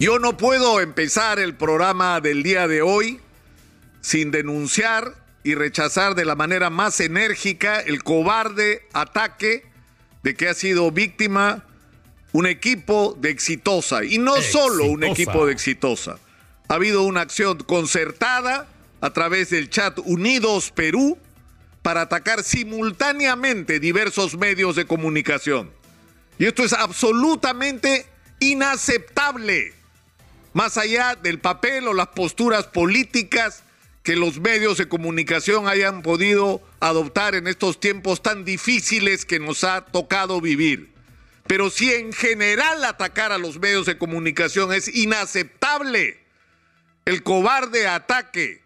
Yo no puedo empezar el programa del día de hoy sin denunciar y rechazar de la manera más enérgica el cobarde ataque de que ha sido víctima un equipo de exitosa. Y no solo un equipo de exitosa. Ha habido una acción concertada a través del chat Unidos Perú para atacar simultáneamente diversos medios de comunicación. Y esto es absolutamente inaceptable, más allá del papel o las posturas políticas que los medios de comunicación hayan podido adoptar en estos tiempos tan difíciles que nos ha tocado vivir. Pero si en general atacar a los medios de comunicación es inaceptable, el cobarde ataque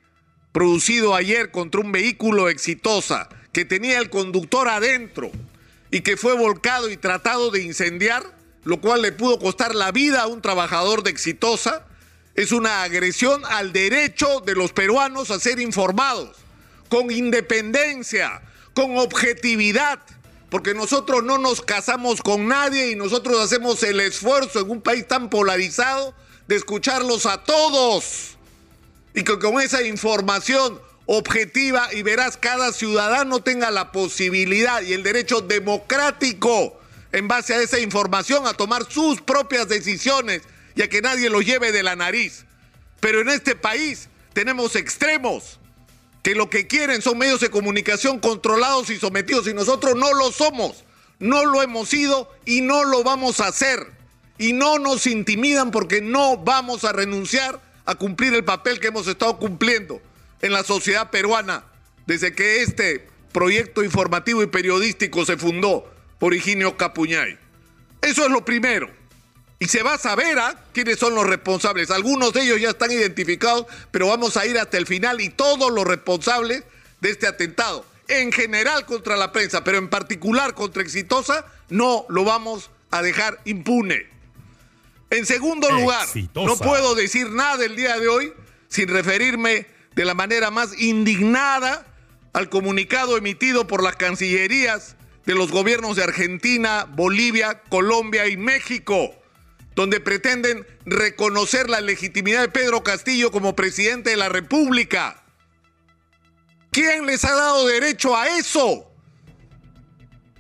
producido ayer contra un vehículo exitosa que tenía el conductor adentro y que fue volcado y tratado de incendiar, lo cual le pudo costar la vida a un trabajador de exitosa, es una agresión al derecho de los peruanos a ser informados, con independencia, con objetividad, porque nosotros no nos casamos con nadie y nosotros hacemos el esfuerzo en un país tan polarizado de escucharlos a todos. Y que con esa información objetiva y verás cada ciudadano tenga la posibilidad y el derecho democrático en base a esa información a tomar sus propias decisiones y a que nadie lo lleve de la nariz. Pero en este país tenemos extremos que lo que quieren son medios de comunicación controlados y sometidos y nosotros no lo somos, no lo hemos sido y no lo vamos a hacer. Y no nos intimidan porque no vamos a renunciar a cumplir el papel que hemos estado cumpliendo en la sociedad peruana desde que este proyecto informativo y periodístico se fundó por Higinio Capuñay. Eso es lo primero. Y se va a saber a ¿ah? quiénes son los responsables. Algunos de ellos ya están identificados, pero vamos a ir hasta el final y todos los responsables de este atentado, en general contra la prensa, pero en particular contra Exitosa, no lo vamos a dejar impune. En segundo lugar, no puedo decir nada el día de hoy sin referirme de la manera más indignada al comunicado emitido por las cancillerías de los gobiernos de Argentina, Bolivia, Colombia y México donde pretenden reconocer la legitimidad de Pedro Castillo como presidente de la República. ¿Quién les ha dado derecho a eso?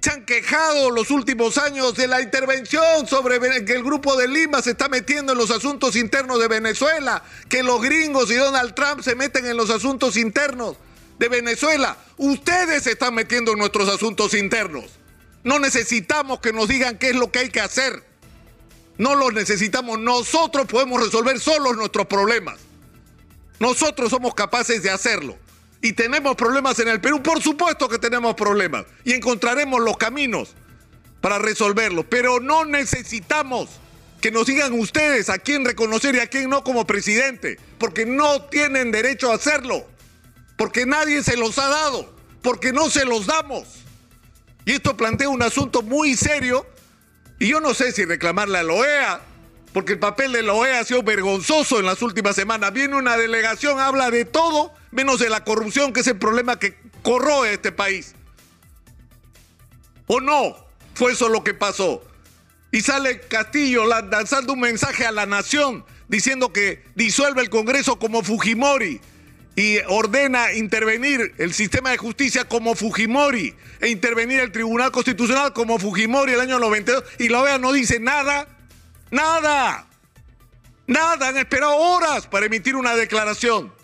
Se han quejado los últimos años de la intervención sobre que el grupo de Lima se está metiendo en los asuntos internos de Venezuela, que los gringos y Donald Trump se meten en los asuntos internos de Venezuela. Ustedes se están metiendo en nuestros asuntos internos. No necesitamos que nos digan qué es lo que hay que hacer. No los necesitamos. Nosotros podemos resolver solos nuestros problemas. Nosotros somos capaces de hacerlo. Y tenemos problemas en el Perú. Por supuesto que tenemos problemas. Y encontraremos los caminos para resolverlos. Pero no necesitamos que nos digan ustedes a quién reconocer y a quién no como presidente. Porque no tienen derecho a hacerlo. Porque nadie se los ha dado. Porque no se los damos. Y esto plantea un asunto muy serio y yo no sé si reclamarle a la OEA, porque el papel de la OEA ha sido vergonzoso en las últimas semanas. Viene una delegación, habla de todo, menos de la corrupción, que es el problema que corroe este país. ¿O no? Fue eso lo que pasó. Y sale Castillo lanzando un mensaje a la nación diciendo que disuelve el Congreso como Fujimori y ordena intervenir el sistema de justicia como Fujimori e intervenir el Tribunal Constitucional como Fujimori el año 92 y la OEA no dice nada, nada, nada, han esperado horas para emitir una declaración,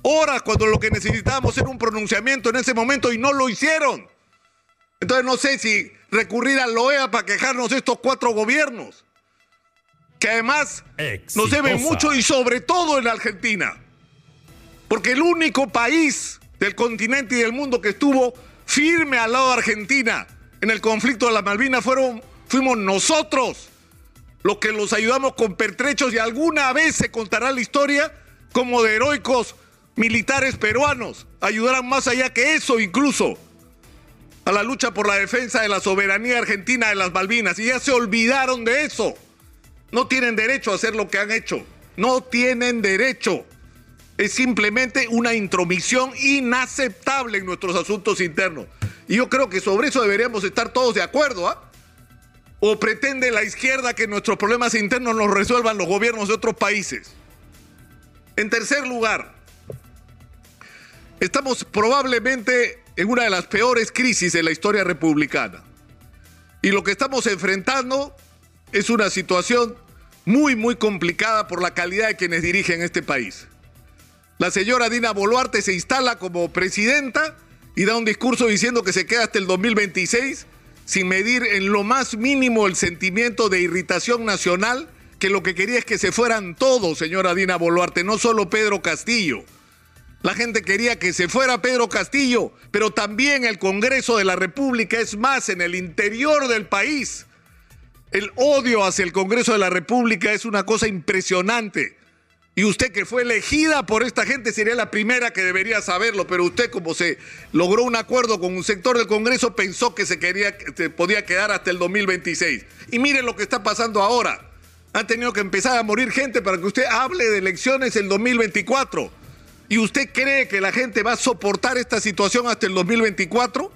horas cuando lo que necesitábamos era un pronunciamiento en ese momento y no lo hicieron. Entonces no sé si recurrir a la OEA para quejarnos de estos cuatro gobiernos, que además nos deben mucho y sobre todo en la Argentina. Porque el único país del continente y del mundo que estuvo firme al lado de Argentina en el conflicto de las Malvinas fueron, fuimos nosotros los que los ayudamos con pertrechos y alguna vez se contará la historia como de heroicos militares peruanos. Ayudarán más allá que eso incluso a la lucha por la defensa de la soberanía argentina de las Malvinas. Y ya se olvidaron de eso. No tienen derecho a hacer lo que han hecho. No tienen derecho es simplemente una intromisión inaceptable en nuestros asuntos internos. Y yo creo que sobre eso deberíamos estar todos de acuerdo. ¿ah? ¿O pretende la izquierda que nuestros problemas internos los resuelvan los gobiernos de otros países? En tercer lugar, estamos probablemente en una de las peores crisis de la historia republicana. Y lo que estamos enfrentando es una situación muy, muy complicada por la calidad de quienes dirigen este país. La señora Dina Boluarte se instala como presidenta y da un discurso diciendo que se queda hasta el 2026 sin medir en lo más mínimo el sentimiento de irritación nacional, que lo que quería es que se fueran todos, señora Dina Boluarte, no solo Pedro Castillo. La gente quería que se fuera Pedro Castillo, pero también el Congreso de la República, es más, en el interior del país. El odio hacia el Congreso de la República es una cosa impresionante. Y usted que fue elegida por esta gente sería la primera que debería saberlo, pero usted como se logró un acuerdo con un sector del Congreso pensó que se, quería, podía quedar hasta el 2026. Y miren lo que está pasando ahora. Han tenido que empezar a morir gente para que usted hable de elecciones el 2024. ¿Y usted cree que la gente va a soportar esta situación hasta el 2024?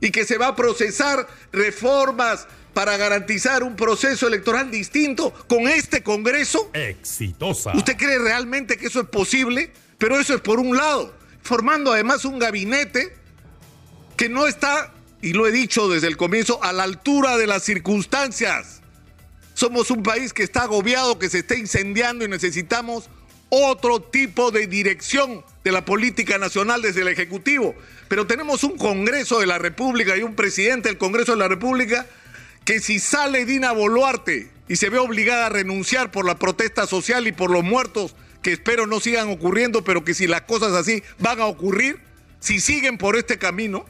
¿Y que se va a procesar reformas para garantizar un proceso electoral distinto con este Congreso? Exitosa. ¿Usted cree realmente que eso es posible? Pero eso es por un lado, formando además un gabinete que no está, y lo he dicho desde el comienzo, a la altura de las circunstancias. Somos un país que está agobiado, que se está incendiando y necesitamos otro tipo de dirección de la política nacional desde el Ejecutivo. Pero tenemos un Congreso de la República y un presidente del Congreso de la República que si sale Dina Boluarte y se ve obligada a renunciar por la protesta social y por los muertos, que espero no sigan ocurriendo, pero que si las cosas así van a ocurrir, si siguen por este camino,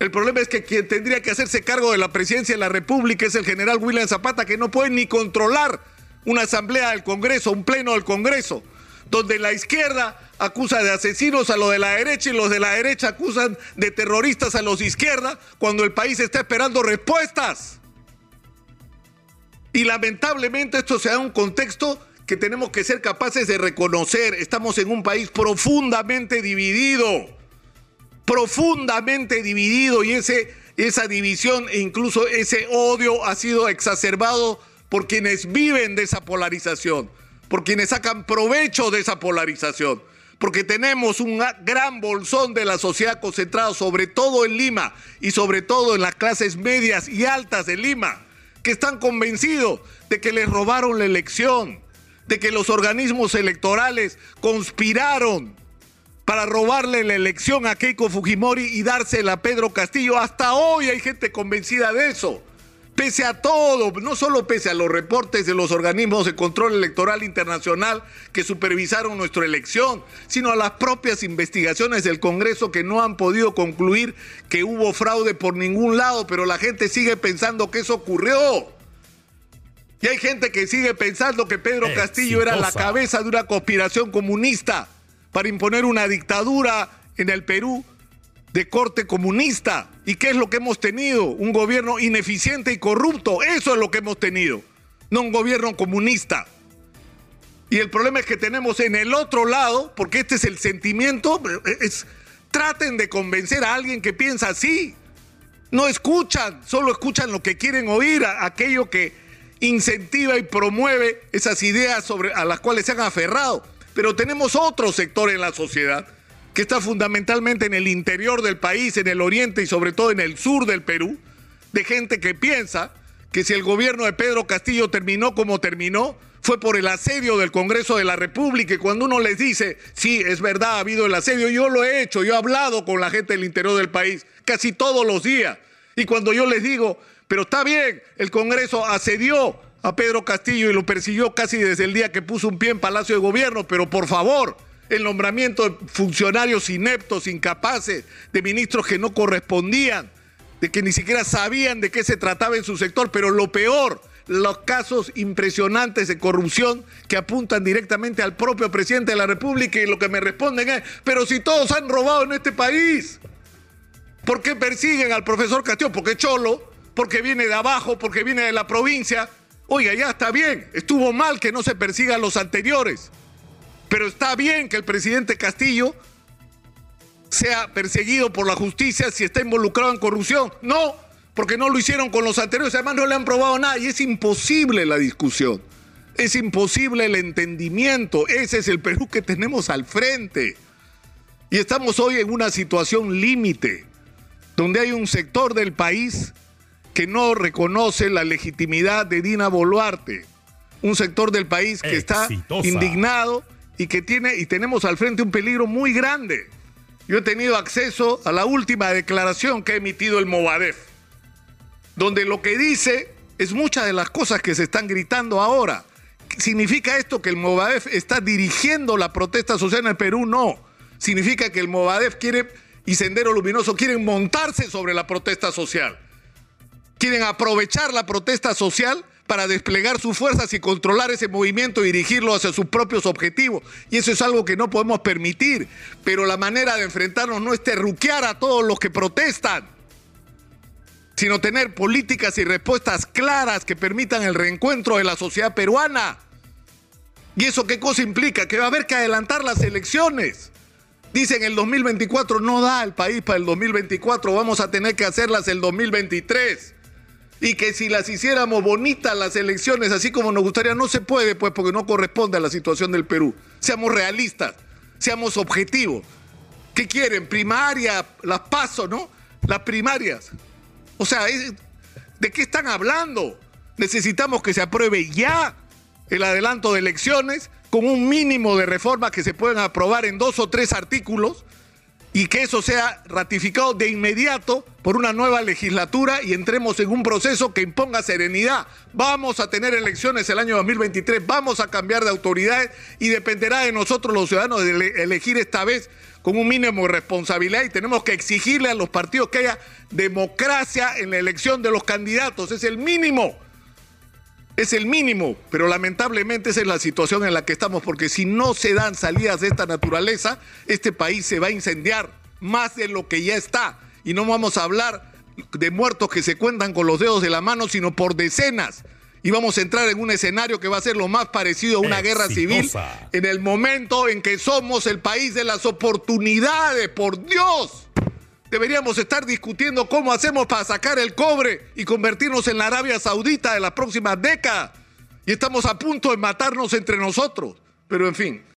el problema es que quien tendría que hacerse cargo de la presidencia de la República es el general William Zapata, que no puede ni controlar una asamblea del Congreso, un pleno del Congreso, donde la izquierda acusa de asesinos a los de la derecha y los de la derecha acusan de terroristas a los de izquierda, cuando el país está esperando respuestas. Y lamentablemente esto se da en un contexto que tenemos que ser capaces de reconocer. Estamos en un país profundamente dividido, profundamente dividido y ese, esa división e incluso ese odio ha sido exacerbado por quienes viven de esa polarización, por quienes sacan provecho de esa polarización, porque tenemos un gran bolsón de la sociedad concentrado sobre todo en Lima y sobre todo en las clases medias y altas de Lima, que están convencidos de que les robaron la elección, de que los organismos electorales conspiraron para robarle la elección a Keiko Fujimori y dársela a Pedro Castillo. Hasta hoy hay gente convencida de eso. Pese a todo, no solo pese a los reportes de los organismos de control electoral internacional que supervisaron nuestra elección, sino a las propias investigaciones del Congreso que no han podido concluir que hubo fraude por ningún lado, pero la gente sigue pensando que eso ocurrió. Y hay gente que sigue pensando que Pedro Castillo era la cabeza de una conspiración comunista para imponer una dictadura en el Perú de corte comunista. ¿Y qué es lo que hemos tenido? Un gobierno ineficiente y corrupto. Eso es lo que hemos tenido. No un gobierno comunista. Y el problema es que tenemos en el otro lado, porque este es el sentimiento, es, traten de convencer a alguien que piensa así. No escuchan, solo escuchan lo que quieren oír, aquello que incentiva y promueve esas ideas sobre, a las cuales se han aferrado. Pero tenemos otro sector en la sociedad que está fundamentalmente en el interior del país, en el oriente y sobre todo en el sur del Perú, de gente que piensa que si el gobierno de Pedro Castillo terminó como terminó, fue por el asedio del Congreso de la República y cuando uno les dice, sí, es verdad, ha habido el asedio, yo lo he hecho, yo he hablado con la gente del interior del país casi todos los días. Y cuando yo les digo, pero está bien, el Congreso asedió a Pedro Castillo y lo persiguió casi desde el día que puso un pie en Palacio de Gobierno, pero por favor, el nombramiento de funcionarios ineptos, incapaces, de ministros que no correspondían, de que ni siquiera sabían de qué se trataba en su sector, pero lo peor, los casos impresionantes de corrupción que apuntan directamente al propio presidente de la República y lo que me responden es, pero si todos han robado en este país, ¿por qué persiguen al profesor Castillo? Porque cholo, porque viene de abajo, porque viene de la provincia. Oiga, ya está bien, estuvo mal que no se persigan los anteriores. Pero está bien que el presidente Castillo sea perseguido por la justicia si está involucrado en corrupción. No, porque no lo hicieron con los anteriores, además no le han probado nada y es imposible la discusión. Es imposible el entendimiento. Ese es el Perú que tenemos al frente. Y estamos hoy en una situación límite, donde hay un sector del país que no reconoce la legitimidad de Dina Boluarte. Un sector del país que está indignado y que tiene y tenemos al frente un peligro muy grande. Yo he tenido acceso a la última declaración que ha emitido el Movadef, donde lo que dice es muchas de las cosas que se están gritando ahora. ¿Significa esto que el Movadef está dirigiendo la protesta social en el Perú? No. Significa que el Movadef quiere y Sendero Luminoso quieren montarse sobre la protesta social. Quieren aprovechar la protesta social para desplegar sus fuerzas y controlar ese movimiento y dirigirlo hacia sus propios objetivos. Y eso es algo que no podemos permitir. Pero la manera de enfrentarnos no es terruquear a todos los que protestan, sino tener políticas y respuestas claras que permitan el reencuentro de la sociedad peruana. ¿Y eso qué cosa implica? Que va a haber que adelantar las elecciones. Dicen el 2024 no da el país para el 2024, vamos a tener que hacerlas el 2023 y que si las hiciéramos bonitas las elecciones, así como nos gustaría, no se puede, pues porque no corresponde a la situación del Perú. Seamos realistas, seamos objetivos. ¿Qué quieren? Primaria, las paso, ¿no? Las primarias. O sea, ¿de qué están hablando? Necesitamos que se apruebe ya el adelanto de elecciones con un mínimo de reformas que se puedan aprobar en dos o tres artículos y que eso sea ratificado de inmediato por una nueva legislatura y entremos en un proceso que imponga serenidad. Vamos a tener elecciones el año 2023, vamos a cambiar de autoridades y dependerá de nosotros los ciudadanos de elegir esta vez con un mínimo de responsabilidad y tenemos que exigirle a los partidos que haya democracia en la elección de los candidatos. Es el mínimo es el mínimo, pero lamentablemente esa es la situación en la que estamos, porque si no se dan salidas de esta naturaleza, este país se va a incendiar más de lo que ya está. Y no vamos a hablar de muertos que se cuentan con los dedos de la mano, sino por decenas. Y vamos a entrar en un escenario que va a ser lo más parecido a una guerra civil en el momento en que somos el país de las oportunidades, por Dios. Deberíamos estar discutiendo cómo hacemos para sacar el cobre y convertirnos en la Arabia Saudita de las próximas décadas. Y estamos a punto de matarnos entre nosotros. Pero en fin,